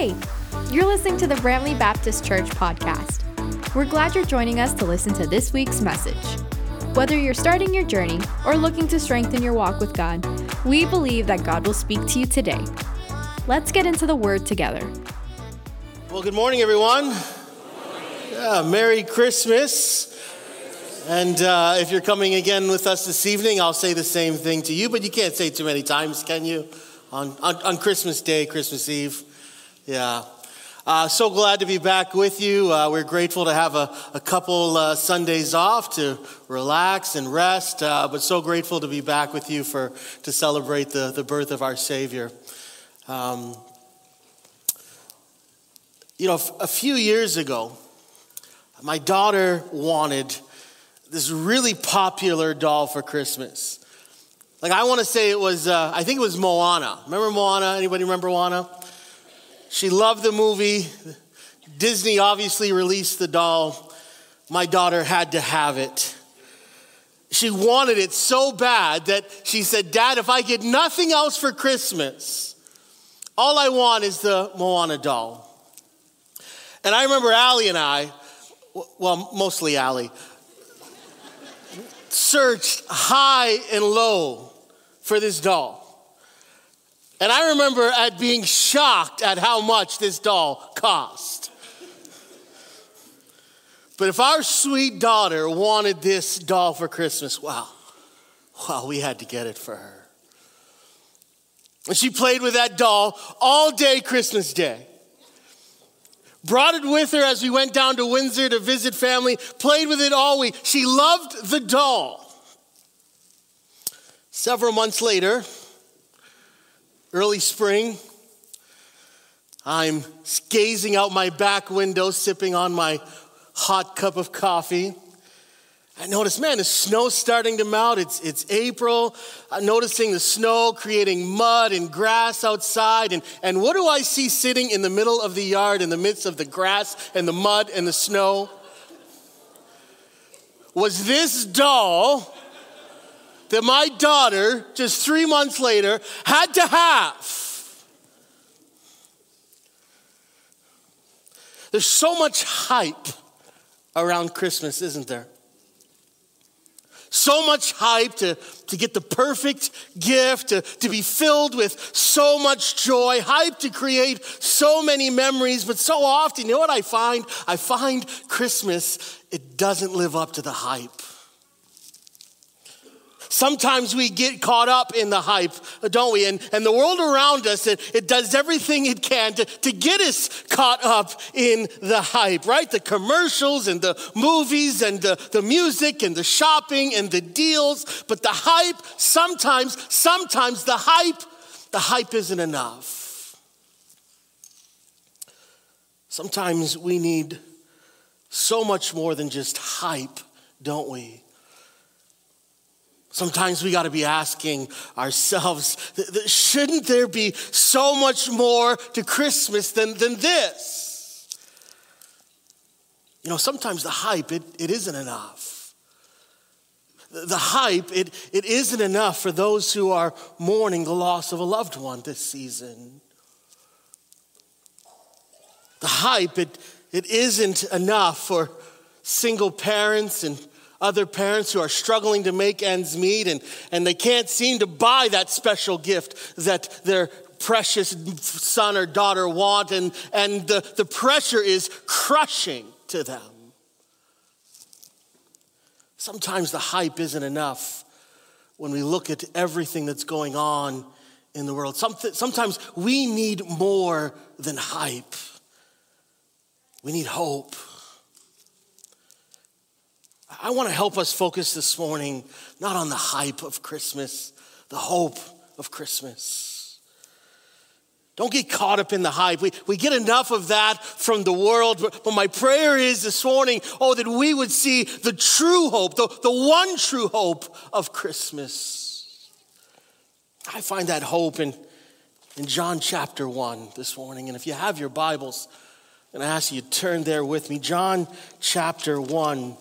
Hey, you're listening to the Bramalea Baptist Church podcast. We're glad you're joining us to listen to this week's message. Whether you're starting your journey or looking to strengthen your walk with God, we believe that God will speak to you today. Let's get into the Word together. Well, good morning, everyone. Yeah, Merry Christmas. And uh, if you're coming again with us this evening, I'll say the same thing to you, but you can't say it too many times, can you? On, on, on Christmas Day, Christmas Eve. Yeah. Uh, so glad to be back with you. Uh, we're grateful to have a, a couple uh, Sundays off to relax and rest, uh, but so grateful to be back with you for to celebrate the, the birth of our Savior. Um, you know, a few years ago, my daughter wanted this really popular doll for Christmas. Like I want to say it was, uh, I think it was Moana. Remember Moana? Anybody remember Moana? She loved the movie. Disney obviously released the doll. My daughter had to have it. She wanted it so bad that she said, Dad, if I get nothing else for Christmas, all I want is the Moana doll. And I remember Allie and I, well, mostly Allie, searched high and low for this doll. And I remember at being shocked at how much this doll cost. But if our sweet daughter wanted this doll for Christmas, wow, wow, we had to get it for her. And she played with that doll all day Christmas Day. Brought it with her as we went down to Windsor to visit family, played with it all week. She loved the doll. Several months later, early spring, I'm gazing out my back window, sipping on my hot cup of coffee. I notice, man, the snow's starting to melt. It's, it's April. I'm noticing the snow creating mud and grass outside. And, and what do I see sitting in the middle of the yard in the midst of the grass and the mud and the snow? Was this doll that my daughter, just three months later, had to have. There's so much hype around Christmas, isn't there? So much hype to, to get the perfect gift, to, to be filled with so much joy, hype to create so many memories. But so often, you know what I find? I find Christmas, it doesn't live up to the hype. Sometimes we get caught up in the hype, don't we? And, and the world around us, it, it does everything it can to, to get us caught up in the hype, right? The commercials and the movies and the, the music and the shopping and the deals. But the hype, sometimes, sometimes the hype, the hype isn't enough. Sometimes we need so much more than just hype, don't we? Sometimes we got to be asking ourselves, shouldn't there be so much more to Christmas than, than this? You know, sometimes the hype, it, it isn't enough. The hype, it, it isn't enough for those who are mourning the loss of a loved one this season. The hype, it, it isn't enough for single parents and other parents who are struggling to make ends meet and, and they can't seem to buy that special gift that their precious son or daughter want, and, and the, the pressure is crushing to them. Sometimes the hype isn't enough when we look at everything that's going on in the world. Sometimes we need more than hype, we need hope. I want to help us focus this morning not on the hype of Christmas, the hope of Christmas. Don't get caught up in the hype. We, we get enough of that from the world. But, but my prayer is this morning, oh, that we would see the true hope, the, the one true hope of Christmas. I find that hope in, in John chapter 1 this morning. And if you have your Bibles, and I ask you to turn there with me. John chapter 1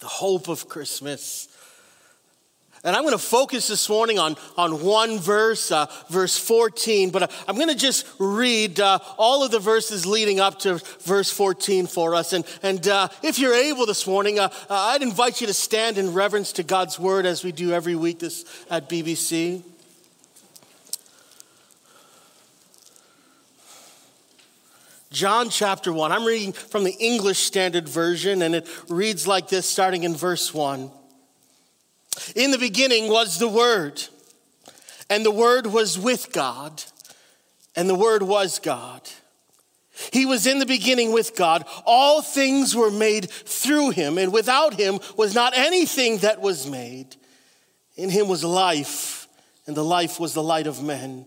the hope of Christmas. And I'm going to focus this morning on, on one verse, uh, verse 14, but I'm going to just read uh, all of the verses leading up to verse 14 for us. And, and uh, if you're able this morning, uh, uh, I'd invite you to stand in reverence to God's word as we do every week this, at BBC. John chapter 1. I'm reading from the English Standard Version, and it reads like this, starting in verse 1. In the beginning was the Word, and the Word was with God, and the Word was God. He was in the beginning with God. All things were made through him, and without him was not anything that was made. In him was life, and the life was the light of men.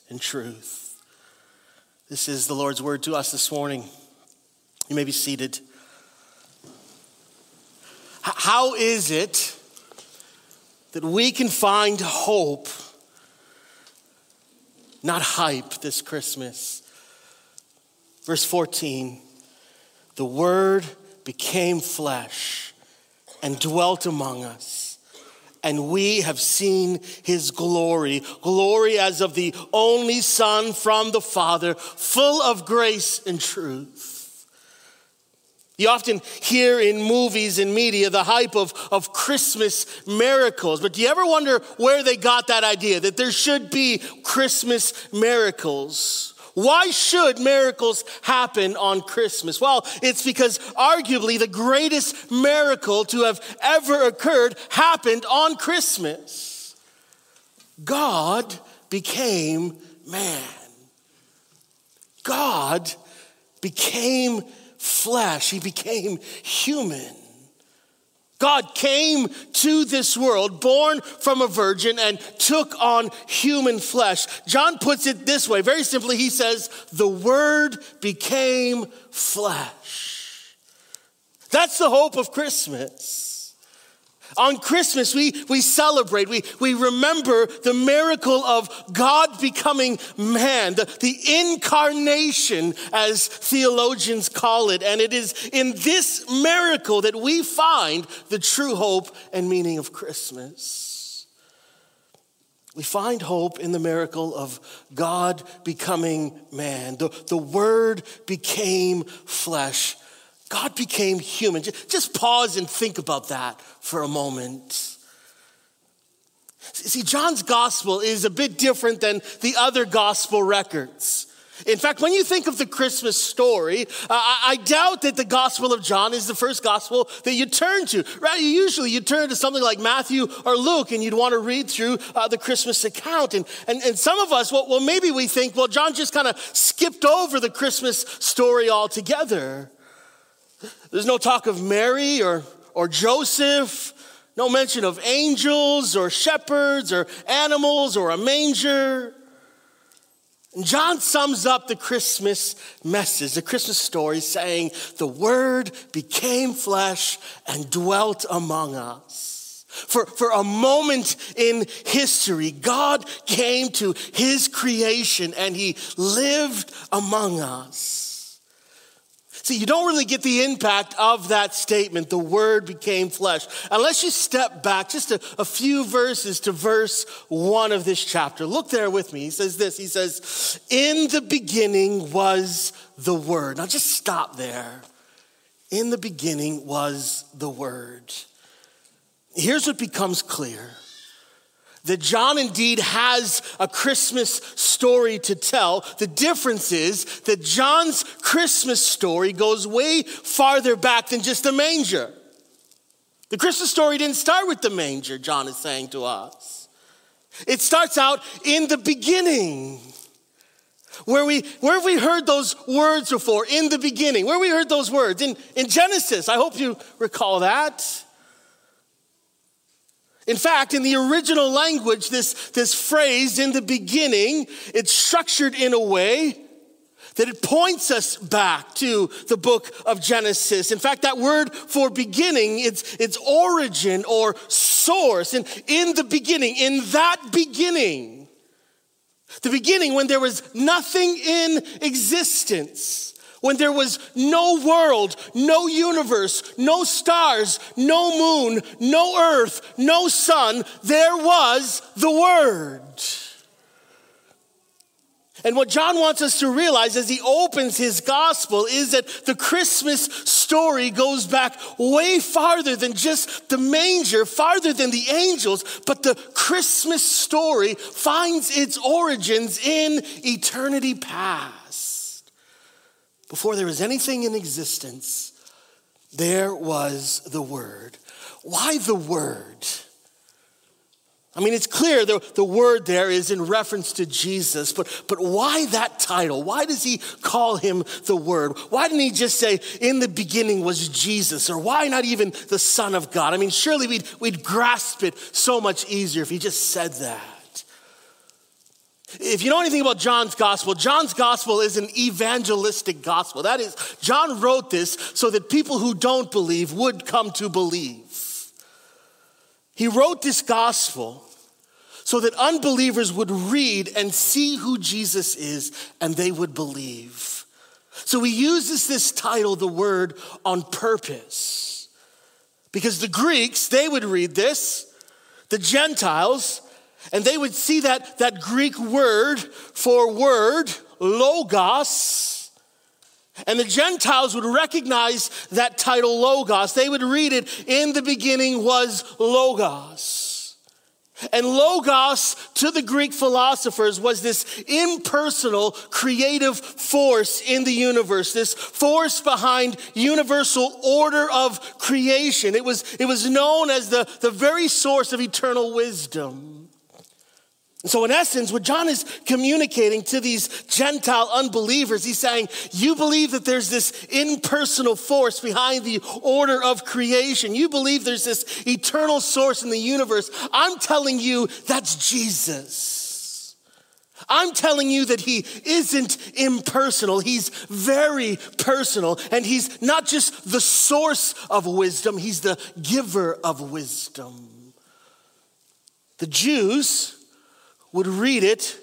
and truth. This is the Lord's word to us this morning. You may be seated. How is it that we can find hope, not hype, this Christmas? Verse 14 the Word became flesh and dwelt among us and we have seen his glory, glory as of the only Son from the Father, full of grace and truth. You often hear in movies and media the hype of, of Christmas miracles, but do you ever wonder where they got that idea that there should be Christmas miracles? Why should miracles happen on Christmas? Well, it's because arguably the greatest miracle to have ever occurred happened on Christmas. God became man. God became flesh. He became human. God came to this world, born from a virgin, and took on human flesh. John puts it this way very simply, he says, The Word became flesh. That's the hope of Christmas. On Christmas, we, we celebrate, we, we remember the miracle of God becoming man, the, the incarnation, as theologians call it. And it is in this miracle that we find the true hope and meaning of Christmas. We find hope in the miracle of God becoming man. The, the Word became flesh God became human. Just pause and think about that for a moment. See, John's gospel is a bit different than the other gospel records. In fact, when you think of the Christmas story, uh, I doubt that the Gospel of John is the first gospel that you turn to. Right? Usually you turn to something like Matthew or Luke and you'd want to read through uh, the Christmas account. And, and, and some of us, well, well, maybe we think, well, John just kind of skipped over the Christmas story altogether. There's no talk of Mary or, or Joseph, no mention of angels or shepherds or animals or a manger. John sums up the Christmas message, the Christmas story, saying, The Word became flesh and dwelt among us. For, for a moment in history, God came to his creation and he lived among us. See, you don't really get the impact of that statement, the word became flesh, unless you step back just a, a, few verses to verse one of this chapter. Look there with me. He says this He says, In the beginning was the word. Now just stop there. In the beginning was the word. Here's what becomes clear that John indeed has a Christmas story to tell. The difference is that John's Christmas story goes way farther back than just the manger. The Christmas story didn't start with the manger, John is saying to us. It starts out in the beginning. Where we where have we heard those words before? In the beginning. Where we heard those words? In, in Genesis. I hope you recall that. In fact, in the original language, this, this phrase in the beginning, it's structured in a way that it points us back to the book of Genesis. In fact, that word for beginning, it's, it's origin or source. And in the beginning, in that beginning, the beginning when there was nothing in existence, when there was no world, no universe, no stars, no moon, no earth, no sun, there was the Word. And what John wants us to realize as he opens his gospel is that the Christmas story goes back way farther than just the manger, farther than the angels, but the Christmas story finds its origins in eternity past. Before there was anything in existence, there was the Word. Why the Word? I mean, it's clear the, the word there is in reference to Jesus, but, but why that title? Why does he call him the Word? Why didn't he just say, in the beginning was Jesus? Or why not even the Son of God? I mean, surely we'd, we'd grasp it so much easier if he just said that. If you know anything about John's gospel, John's gospel is an evangelistic gospel. That is, John wrote this so that people who don't believe would come to believe. He wrote this gospel so that unbelievers would read and see who Jesus is and they would believe. So he uses this title, the word, on purpose. Because the Greeks, they would read this, the Gentiles, and they would see that, that Greek word for word, logos, and the Gentiles would recognize that title Logos. They would read it, in the beginning was Logos. And Logos to the Greek philosophers was this impersonal creative force in the universe, this force behind universal order of creation. It was, it was known as the, the very source of eternal wisdom. So, in essence, what John is communicating to these Gentile unbelievers, he's saying, You believe that there's this impersonal force behind the order of creation. You believe there's this eternal source in the universe. I'm telling you that's Jesus. I'm telling you that he isn't impersonal. He's very personal. And he's not just the source of wisdom, he's the giver of wisdom. The Jews, would read it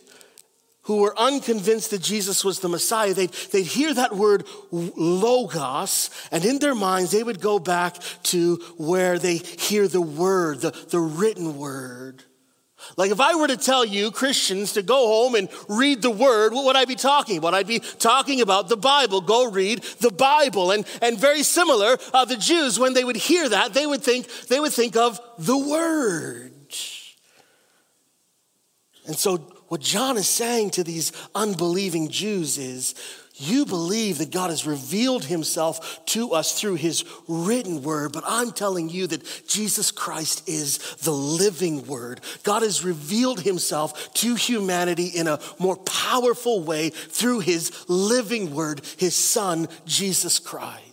who were unconvinced that Jesus was the Messiah, they'd, they'd hear that word logos, and in their minds, they would go back to where they hear the word, the, the written word. Like if I were to tell you, Christians, to go home and read the word, what would I be talking about? I'd be talking about the Bible. Go read the Bible. And, and very similar, uh, the Jews, when they would hear that, they would think, they would think of the word. And so, what John is saying to these unbelieving Jews is, you believe that God has revealed himself to us through his written word, but I'm telling you that Jesus Christ is the living word. God has revealed himself to humanity in a more powerful way through his living word, his son, Jesus Christ.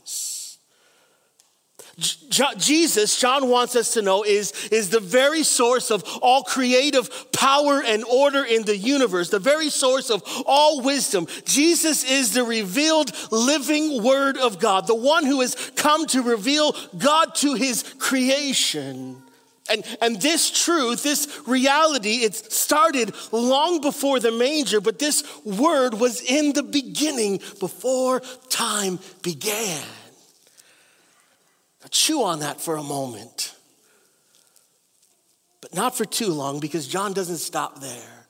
Jesus, John wants us to know, is, is the very source of all creative power and order in the universe, the very source of all wisdom. Jesus is the revealed living word of God, the one who has come to reveal God to his creation. And, and this truth, this reality, it started long before the manger, but this word was in the beginning before time began. Chew on that for a moment. But not for too long because John doesn't stop there.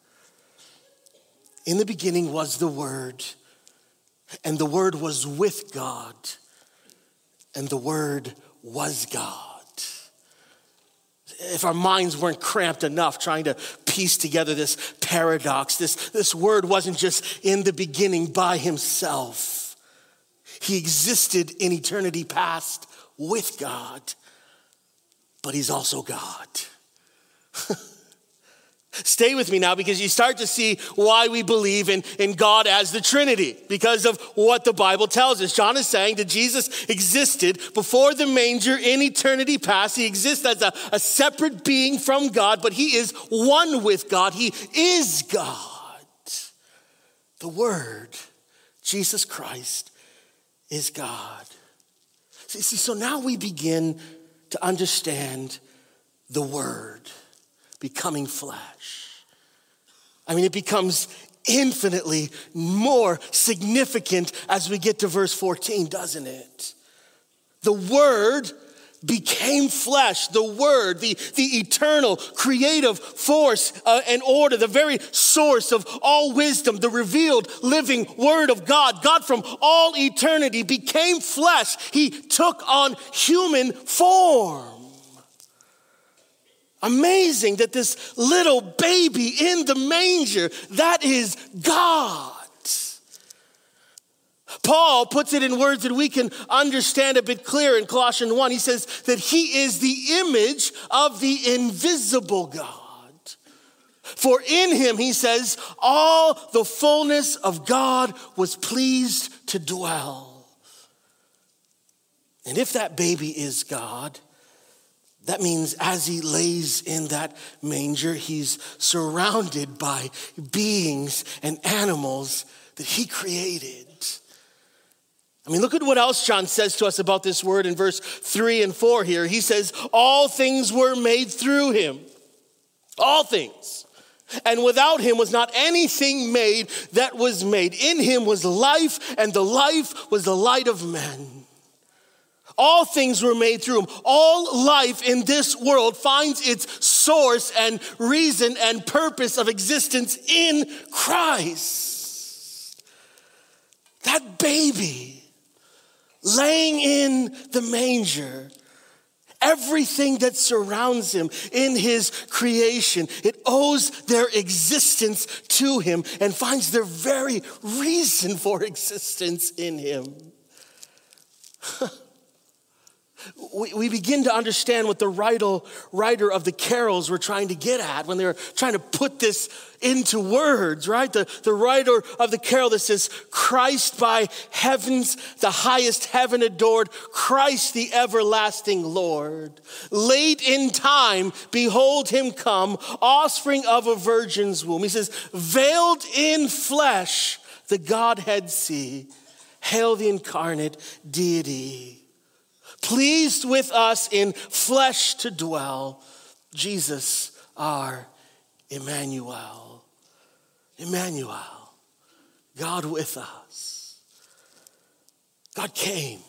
In the beginning was the Word, and the Word was with God, and the Word was God. if our minds weren't cramped enough trying to piece together this paradox, this, this word wasn't just in the beginning by himself. He existed in eternity past with God, but he's also God. Stay with me now because you start to see why we believe in, in God as the Trinity because of what the Bible tells us. John is saying that Jesus existed before the manger in eternity past. He exists as a, a separate being from God, but he is one with God. He is God. The Word, Jesus Christ, is God. See, so now we begin to understand the Word becoming flesh. I mean, it becomes infinitely more significant as we get to verse 14, doesn't it? The Word became flesh, the Word, the, the eternal creative force uh, and order, the very source of all wisdom, the revealed living Word of God, God from all eternity became flesh. He took on human form. Amazing that this little baby in the manger, that is God. Paul puts it in words that we can understand a bit clearer in Colossians 1. He says that he is the image of the invisible God. For in him, he says, all the fullness of God was pleased to dwell. And if that baby is God, that means as he lays in that manger, he's surrounded by beings and animals that he created. I mean, look at what else John says to us about this word in verse 3 and 4 here. He says, All things were made through him. All things. And without him was not anything made that was made. In him was life, and the life was the light of men. All things were made through him. All life in this world finds its source and reason and purpose of existence in Christ. That baby laying in the manger, everything that surrounds him in his creation, it owes their existence to him and finds their very reason for existence in him. we, we begin to understand what the writer, writer of the carols were trying to get at when they were trying to put this into words, right? The, the writer of the carol that says, Christ by heavens, the highest heaven adored, Christ the everlasting Lord. Late in time, behold him come, offspring of a virgin's womb. He says, veiled in flesh, the Godhead see. Hail the incarnate deity pleased with us in flesh to dwell, Jesus our Emmanuel. Emmanuel, God with us. God came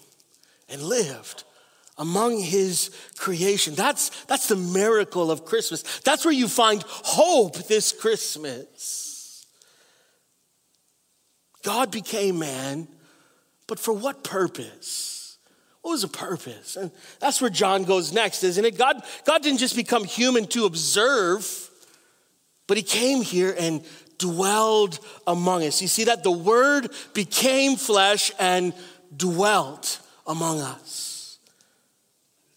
and lived among his creation. That's, that's the miracle of Christmas. That's where you find hope this Christmas. God became man, but for what purpose? What was the purpose? And that's where John goes next, isn't it? God, God didn't just become human to observe, but he came here and dwelled among us. You see that? The word became flesh and dwelt among us.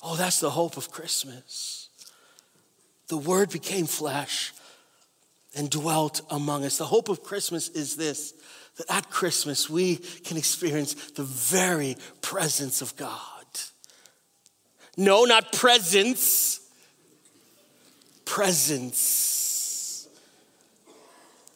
Oh, that's the hope of Christmas. The word became flesh and dwelt among us. The hope of Christmas is this that at Christmas we can experience the very presence of God. No, not presence, presence.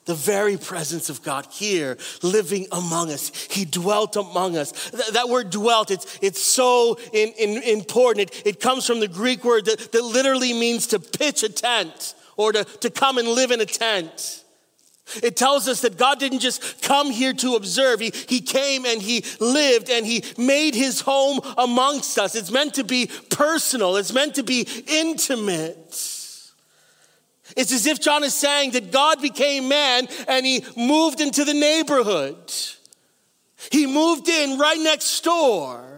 The very presence of God here, living among us. He dwelt among us. Th- that word dwelt, it's, it's so in, in, important. It, it comes from the Greek word that, that literally means to pitch a tent or to, to come and live in a tent. It tells us that God didn't just come here to observe. He, he came and he lived and he made his home amongst us. It's meant to be personal, it's meant to be intimate. It's as if John is saying that God became man and he moved into the neighborhood. He moved in right next door.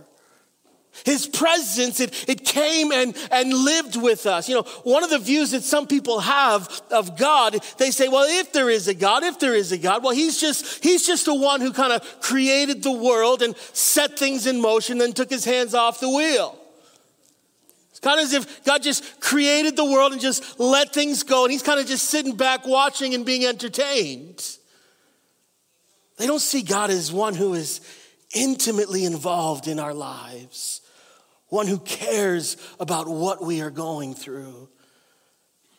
His presence, it, it came and, and lived with us. You know, one of the views that some people have of God, they say, well, if there is a God, if there is a God, well, he's just, he's just the one who kind of created the world and set things in motion, then took his hands off the wheel. It's kind of as if God just created the world and just let things go, and he's kind of just sitting back watching and being entertained. They don't see God as one who is intimately involved in our lives one who cares about what we are going through.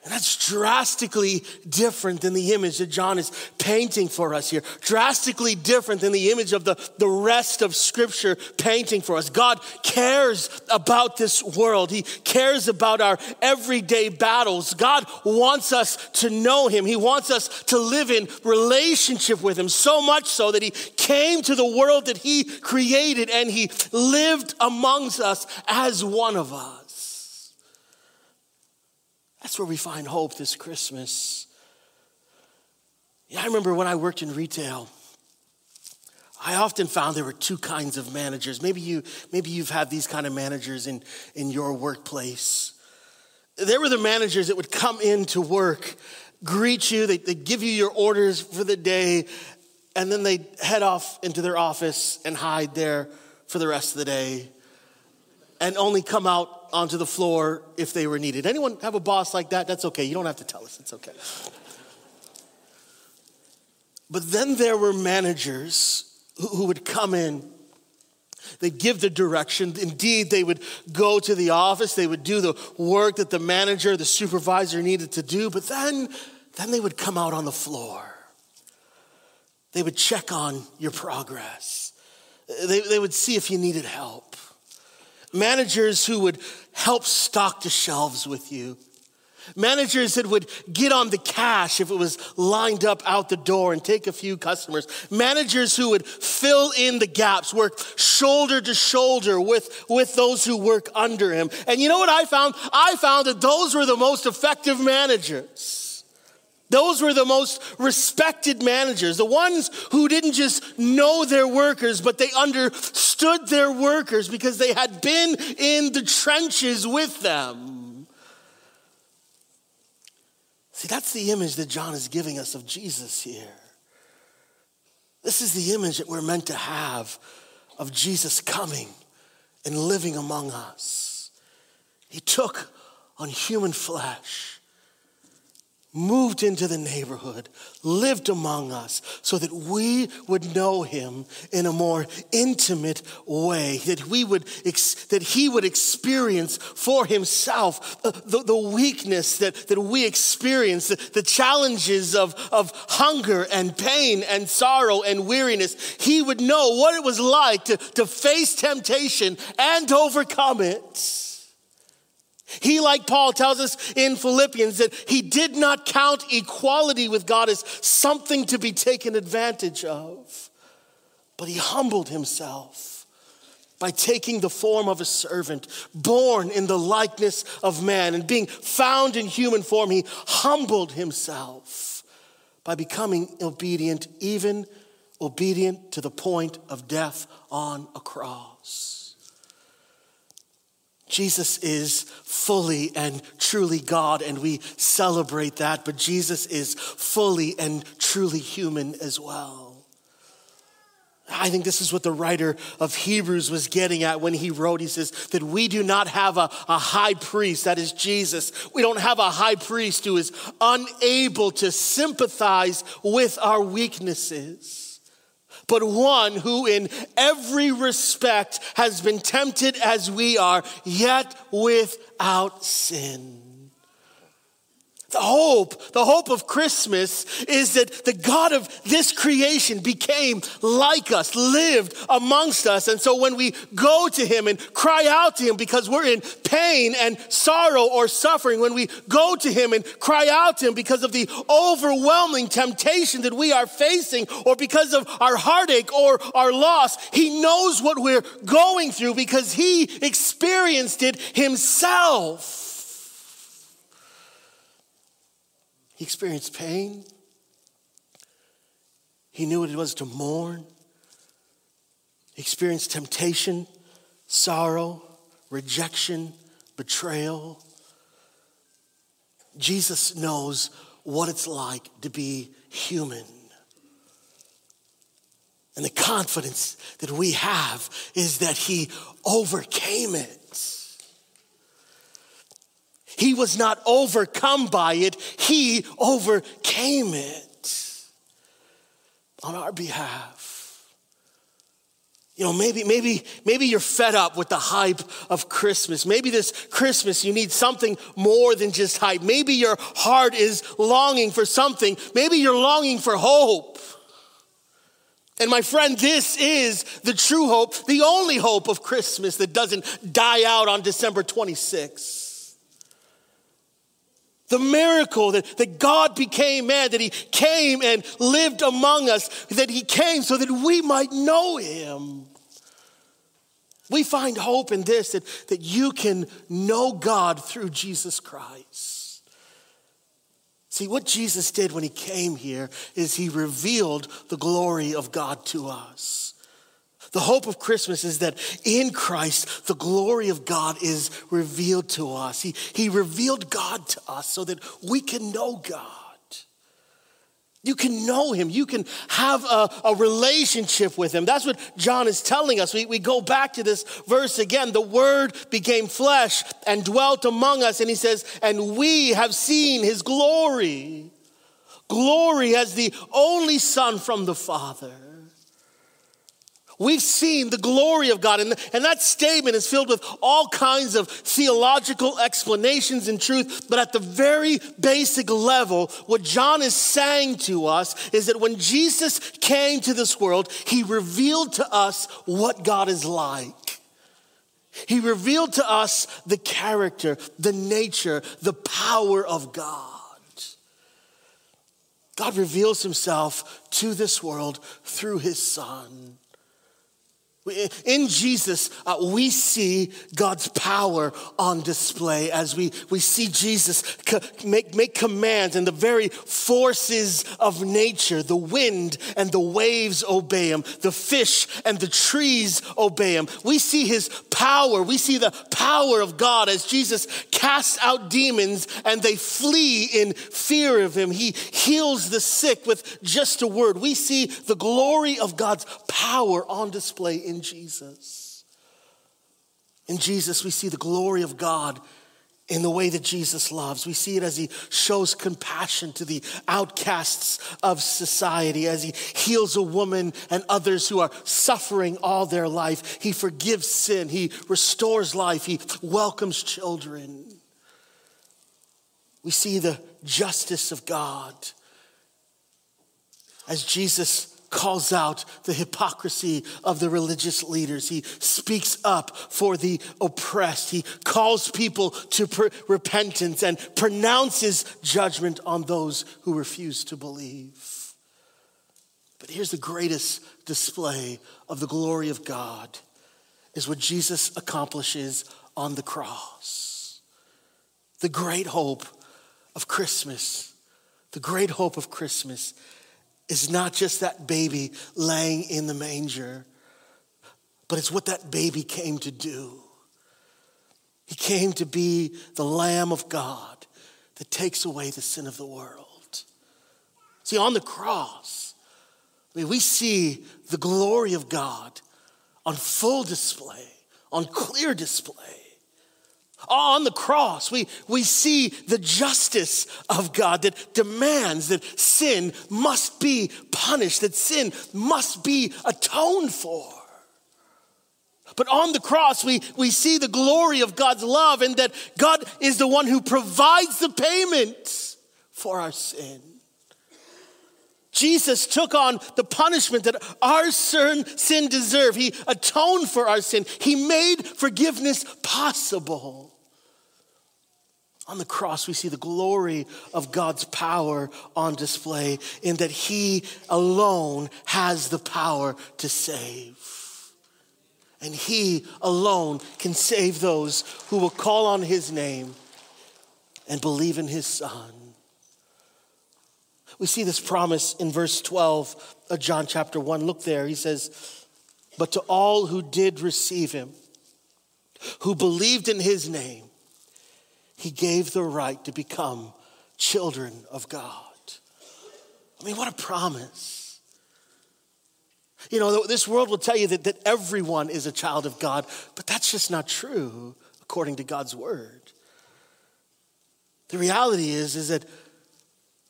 And that's drastically different than the image that John is painting for us here. Drastically different than the image of the, the rest of Scripture painting for us. God cares about this world, He cares about our everyday battles. God wants us to know Him, He wants us to live in relationship with Him, so much so that He came to the world that He created and He lived amongst us as one of us. That's where we find hope this Christmas. Yeah, I remember when I worked in retail. I often found there were two kinds of managers. Maybe you maybe you've had these kind of managers in, in your workplace. There were the managers that would come in to work, greet you, they, they give you your orders for the day, and then they head off into their office and hide there for the rest of the day and only come out onto the floor if they were needed. Anyone have a boss like that? That's okay. You don't have to tell us. It's okay. But then there were managers who, would come in. They'd give the direction. Indeed, they would go to the office. They would do the work that the manager, the supervisor needed to do. But then, then they would come out on the floor. They would check on your progress. They, they would see if you needed help managers who would help stock the shelves with you. Managers that would get on the cash if it was lined up out the door and take a few customers. Managers who would fill in the gaps, work shoulder to shoulder with, with those who work under him. And you know what I found? I found that those were the most effective managers. Those were the most respected managers, the ones who didn't just know their workers, but they understood their workers because they had been in the trenches with them. See, that's the image that John is giving us of Jesus here. This is the image that we're meant to have of Jesus coming and living among us. He took on human flesh moved into the neighborhood, lived among us, so that we would know him in a more intimate way, that, we would ex- that he would experience for himself the, the, weakness that, that we experience, the, the challenges of, of hunger and pain and sorrow and weariness. He would know what it was like to, to face temptation and overcome it. He, like Paul tells us in Philippians, that he did not count equality with God as something to be taken advantage of, but he humbled himself by taking the form of a servant, born in the likeness of man, and being found in human form, he humbled himself by becoming obedient, even obedient to the point of death on a cross. Jesus is fully and truly God, and we celebrate that, but Jesus is fully and truly human as well. I think this is what the writer of Hebrews was getting at when he wrote. He says that we do not have a, a high priest, that is Jesus. We don't have a high priest who is unable to sympathize with our weaknesses but one who in every respect has been tempted as we are, yet without sin. The hope, the hope of Christmas is that the God of this creation became like us, lived amongst us. And so when we go to Him and cry out to Him because we're in pain and sorrow or suffering, when we go to Him and cry out to Him because of the overwhelming temptation that we are facing or because of our heartache or our loss, He knows what we're going through because He experienced it Himself. He experienced pain. He knew what it was to mourn. He experienced temptation sorrow, rejection, betrayal. Jesus knows what it's like to be human. And the confidence that we have is that he overcame it. He was not overcome by it, he overcame it on our behalf. You know, maybe, maybe, maybe you're fed up with the hype of Christmas. Maybe this Christmas you need something more than just hype. Maybe your heart is longing for something. Maybe you're longing for hope. And my friend, this is the true hope, the only hope of Christmas that doesn't die out on December 26th. The miracle that, that God became man, that he came and lived among us, that he came so that we might know him. We find hope in this that, that you can know God through Jesus Christ. See, what Jesus did when he came here is he revealed the glory of God to us. The hope of Christmas is that in Christ, the glory of God is revealed to us. He, he revealed God to us so that we can know God. You can know him. You can have a, a, relationship with him. That's what John is telling us. We, we go back to this verse again. The word became flesh and dwelt among us. And he says, and we have seen his glory. Glory as the only son from the Father. We've seen the glory of God, and, and that statement is filled with all kinds of theological explanations and truth. But at the very basic level, what John is saying to us is that when Jesus came to this world, he revealed to us what God is like. He revealed to us the character, the nature, the power of God. God reveals himself to this world through his Son. In Jesus, uh, we see God's power on display as we, we see Jesus co- make, make commands and the very forces of nature, the wind and the waves obey him, the fish and the trees obey him. We see his power. We see the power of God as Jesus casts out demons and they flee in fear of him. He heals the sick with just a word. We see the glory of God's power on display in in Jesus. In Jesus, we see the glory of God in the way that Jesus loves. We see it as he shows compassion to the outcasts of society, as he heals a woman and others who are suffering all their life. He forgives sin, he restores life, he welcomes children. We see the justice of God as Jesus calls out the hypocrisy of the religious leaders. He speaks up for the oppressed. He calls people to repentance and pronounces judgment on those who refuse to believe. But here's the greatest display of the glory of God is what Jesus accomplishes on the cross. The great hope of Christmas, the great hope of Christmas is not just that baby laying in the manger, but it's what that baby came to do. He came to be the Lamb of God that takes away the sin of the world. See, on the cross, I mean, we see the glory of God on full display, on clear display. On the cross, we, we see the justice of God that demands that sin must be punished, that sin must be atoned for. But on the cross, we, we see the glory of God's love and that God is the one who provides the payment for our sin. Jesus took on the punishment that our sin, deserved. He atoned for our sin. He made forgiveness possible. On the cross, we see the glory of God's power on display in that He alone has the power to save. And He alone can save those who will call on His name and believe in His Son. We see this promise in verse 12 of John chapter 1. Look there. He says, But to all who did receive Him, who believed in his name, he gave the right to become children of God. I mean, what a promise. You know, this world will tell you that, that everyone is a child of God, but that's just not true according to God's word. The reality is, is that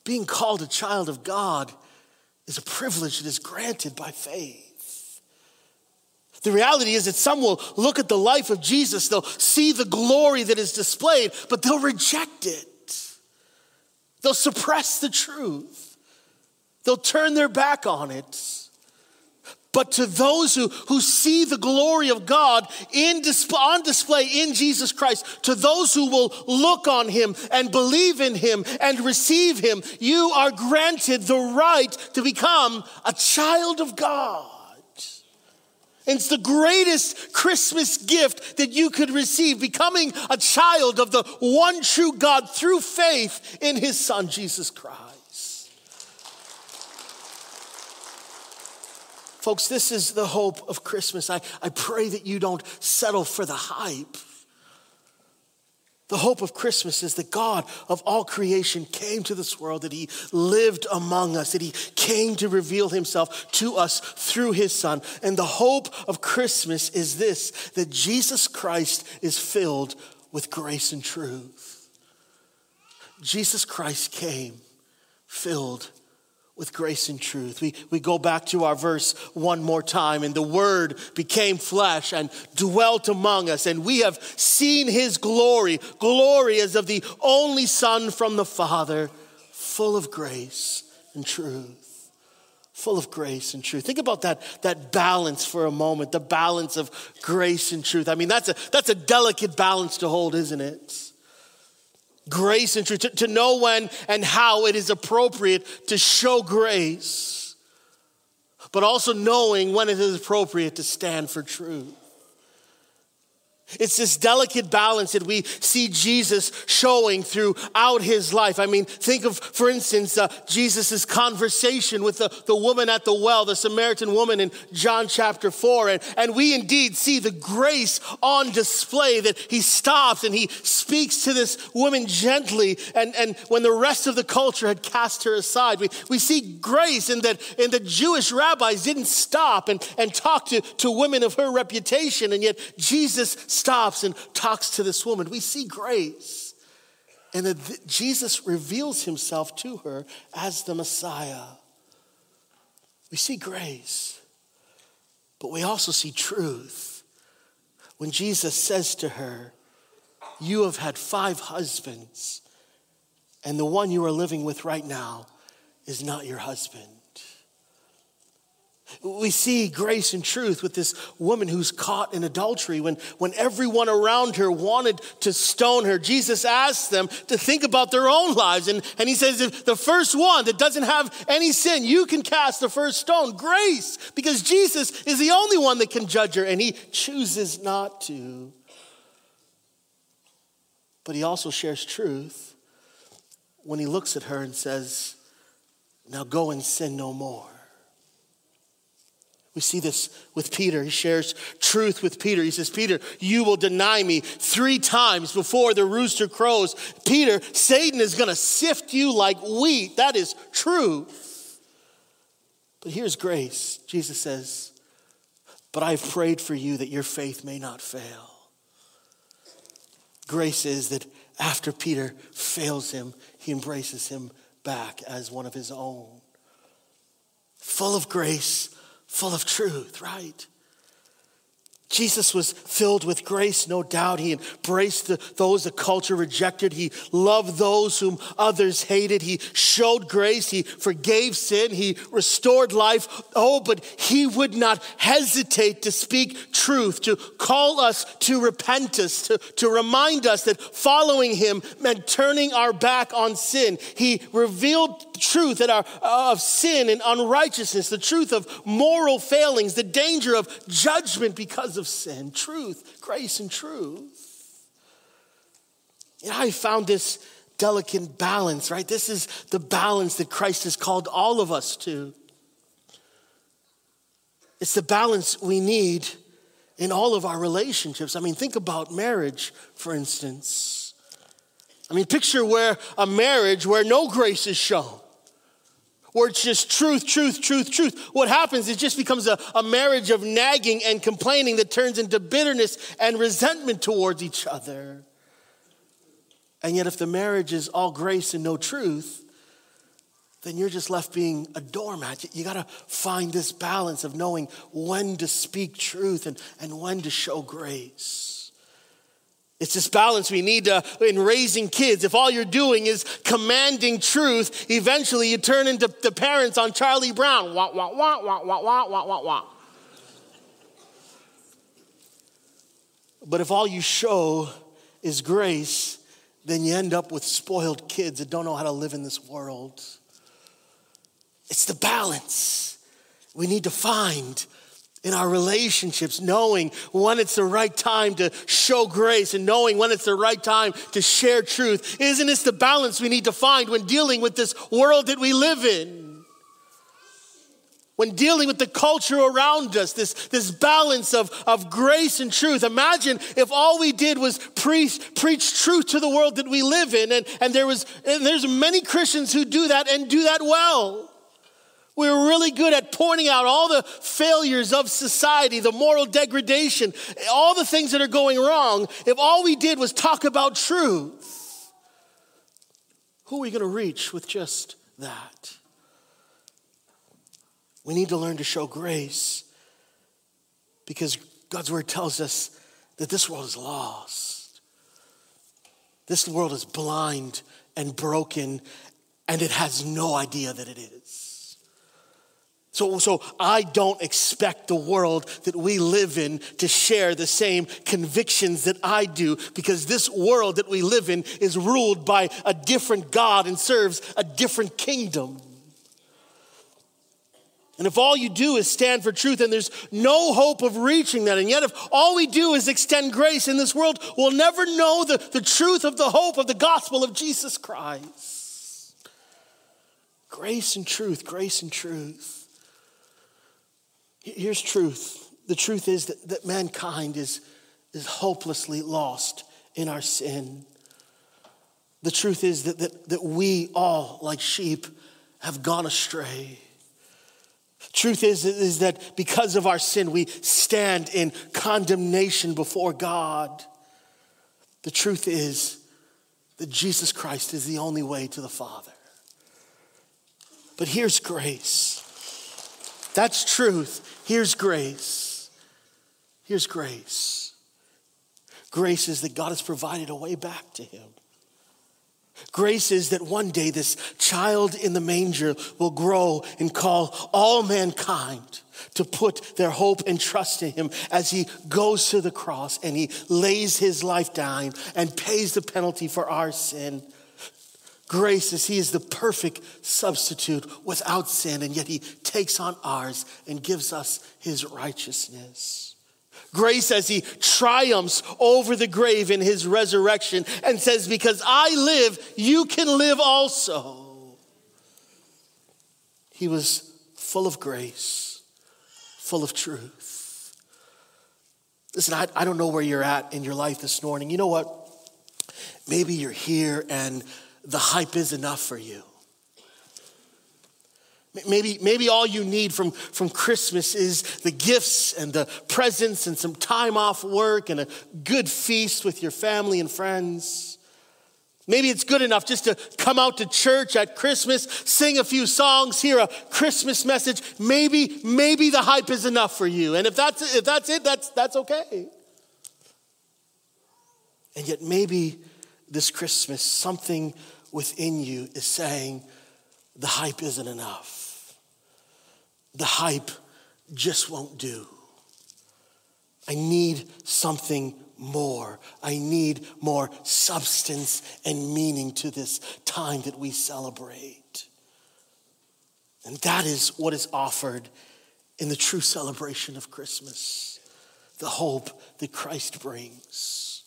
being called a child of God is a privilege that is granted by faith. The reality is that some will look at the life of Jesus, they'll see the glory that is displayed, but they'll reject it. They'll suppress the truth. They'll turn their back on it. But to those who, who see the glory of God in on display in Jesus Christ, to those who will look on him and believe in him and receive him, you are granted the right to become a child of God. It's the greatest Christmas gift that you could receive, becoming a child of the one true God through faith in his son, Jesus Christ. Folks, this is the hope of Christmas. I, I pray that you don't settle for the hype. The hope of Christmas is that God of all creation came to this world, that He lived among us, that He came to reveal Himself to us through His Son. And the hope of Christmas is this that Jesus Christ is filled with grace and truth. Jesus Christ came filled with grace and truth. We, we go back to our verse one more time, and the Word became flesh and dwelt among us, and we have seen His glory. Glory as of the only Son from the Father, full of grace and truth. Full of grace and truth. Think about that, that balance for a moment, the balance of grace and truth. I mean, that's a, that's a delicate balance to hold, isn't it? Grace and truth, to, to know when and how it is appropriate to show grace, but also knowing when it is appropriate to stand for truth. It's this delicate balance that we see Jesus showing throughout his life. I mean, think of, for instance, uh, Jesus' conversation with the, the woman at the well, the Samaritan woman in John chapter 4. And, and we indeed see the grace on display that he stops and he speaks to this woman gently. And, and when the rest of the culture had cast her aside, we, we see grace in that, in the Jewish rabbis didn't stop and, and talk to, to women of her reputation. And yet Jesus stops and talks to this woman. We see grace. And that Jesus reveals himself to her as the Messiah. We see grace, but we also see truth. When Jesus says to her, You have had five husbands, and the one you are living with right now is not your husband. We see grace and truth with this woman who's caught in adultery when, when everyone around her wanted to stone her. Jesus asked them to think about their own lives. And, and he says, if the first one that doesn't have any sin, you can cast the first stone. Grace, because Jesus is the only one that can judge her, and he chooses not to. But he also shares truth when he looks at her and says, Now go and sin no more. We see this with Peter. He shares truth with Peter. He says, Peter, you will deny me three times before the rooster crows. Peter, Satan is going to sift you like wheat. That is truth. But here's grace. Jesus says, But I've prayed for you that your faith may not fail. Grace is that after Peter fails him, he embraces him back as one of his own. Full of grace full of truth, right? Jesus was filled with grace, no doubt. He embraced the, those the culture rejected. He loved those whom others hated. He showed grace. He forgave sin. He restored life. Oh, but he would not hesitate to speak truth, to call us to repentance, to, to remind us that following him meant turning our back on sin. He revealed truth our, uh, of sin and unrighteousness, the truth of moral failings, the danger of judgment because of sin, truth, grace, and truth. I found this delicate balance, right? This is the balance that Christ has called all of us to. It's the balance we need in all of our relationships. I mean, think about marriage, for instance. I mean, picture where a marriage where no grace is shown, where it's just truth, truth, truth, truth. What happens, it just becomes a, a marriage of nagging and complaining that turns into bitterness and resentment towards each other. And yet, if the marriage is all grace and no truth, then you're just left being a doormat. You got to find this balance of knowing when to speak truth and, and when to show grace. It's this balance we need to, in raising kids. If all you're doing is commanding truth, eventually you turn into the parents on Charlie Brown. Wah, wah, wah, wah, wah, wah, wah, wah, wah. But if all you show is grace, then you end up with spoiled kids that don't know how to live in this world. It's the balance we need to find in our relationships, knowing when it's the right time to show grace and knowing when it's the right time to share truth. Isn't this the balance we need to find when dealing with this world that we live in? When dealing with the culture around us, this, this balance of, of grace and truth. Imagine if all we did was preach, preach truth to the world that we live in, and, and there was and there's many Christians who do that and do that well. We're really good at pointing out all the failures of society, the moral degradation, all the things that are going wrong. If all we did was talk about truth, who are we going to reach with just that? We need to learn to show grace because God's word tells us that this world is lost. This world is blind and broken, and it has no idea that it is. So, so I don't expect the world that we live in to share the same convictions that I do because this world that we live in is ruled by a different God and serves a different kingdom. And if all you do is stand for truth and there's no hope of reaching that, and yet if all we do is extend grace in this world, we'll never know the, the truth of the hope of the gospel of Jesus Christ. Grace and truth, grace and truth. Here's truth the truth is that, that mankind is, is hopelessly lost in our sin. The truth is that, that, that we all, like sheep, have gone astray. Truth is, is that because of our sin, we stand in condemnation before God. The truth is that Jesus Christ is the only way to the Father. But here's grace. That's truth. Here's grace. Here's grace. Grace is that God has provided a way back to Him. Grace is that one day this child in the manger will grow and call all mankind to put their hope and trust in him as he goes to the cross and he lays his life down and pays the penalty for our sin Grace is He is the perfect substitute without sin, and yet He takes on ours and gives us His righteousness. Grace as He triumphs over the grave in His resurrection and says, Because I live, you can live also. He was full of grace, full of truth. Listen, I, I don't know where you're at in your life this morning. You know what? Maybe you're here and the hype is enough for you. Maybe, maybe all you need from, from Christmas is the gifts and the presents and some time off work and a good feast with your family and friends. Maybe it's good enough just to come out to church at Christmas, sing a few songs, hear a Christmas message. Maybe, maybe the hype is enough for you. And if that's, if that's it, that's, that's okay. And yet, maybe this Christmas, something within you is saying, the hype isn't enough. The hype just won't do. I need something more. I need more substance and meaning to this time that we celebrate. And that is what is offered in the true celebration of Christmas the hope that Christ brings.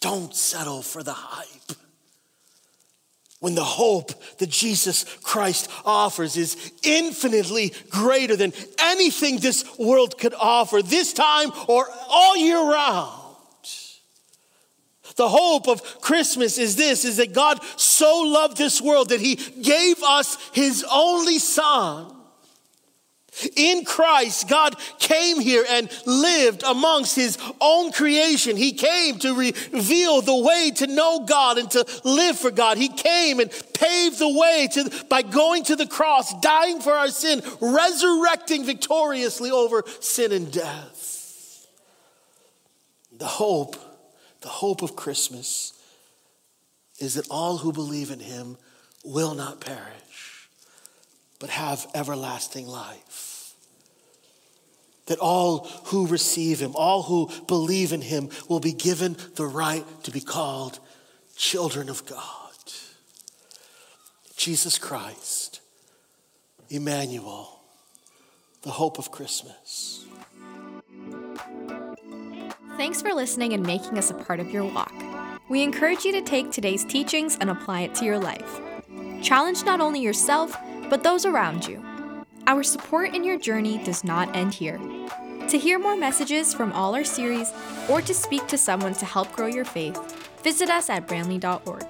Don't settle for the hype. When the hope that Jesus Christ offers is infinitely greater than anything this world could offer, this time or all year round. The hope of Christmas is this is that God so loved this world that he gave us his only son in Christ, God came here and lived amongst his own creation. He came to reveal the way to know God and to live for God. He came and paved the way to, by going to the cross, dying for our sin, resurrecting victoriously over sin and death. The hope, the hope of Christmas is that all who believe in him will not perish, but have everlasting life that all who receive him, all who believe in him, will be given the right to be called children of God. Jesus Christ, Emmanuel, the hope of Christmas. Thanks for listening and making us a part of your walk. We encourage you to take today's teachings and apply it to your life. Challenge not only yourself, but those around you. Our support in your journey does not end here. To hear more messages from all our series or to speak to someone to help grow your faith, visit us at bramalea.org.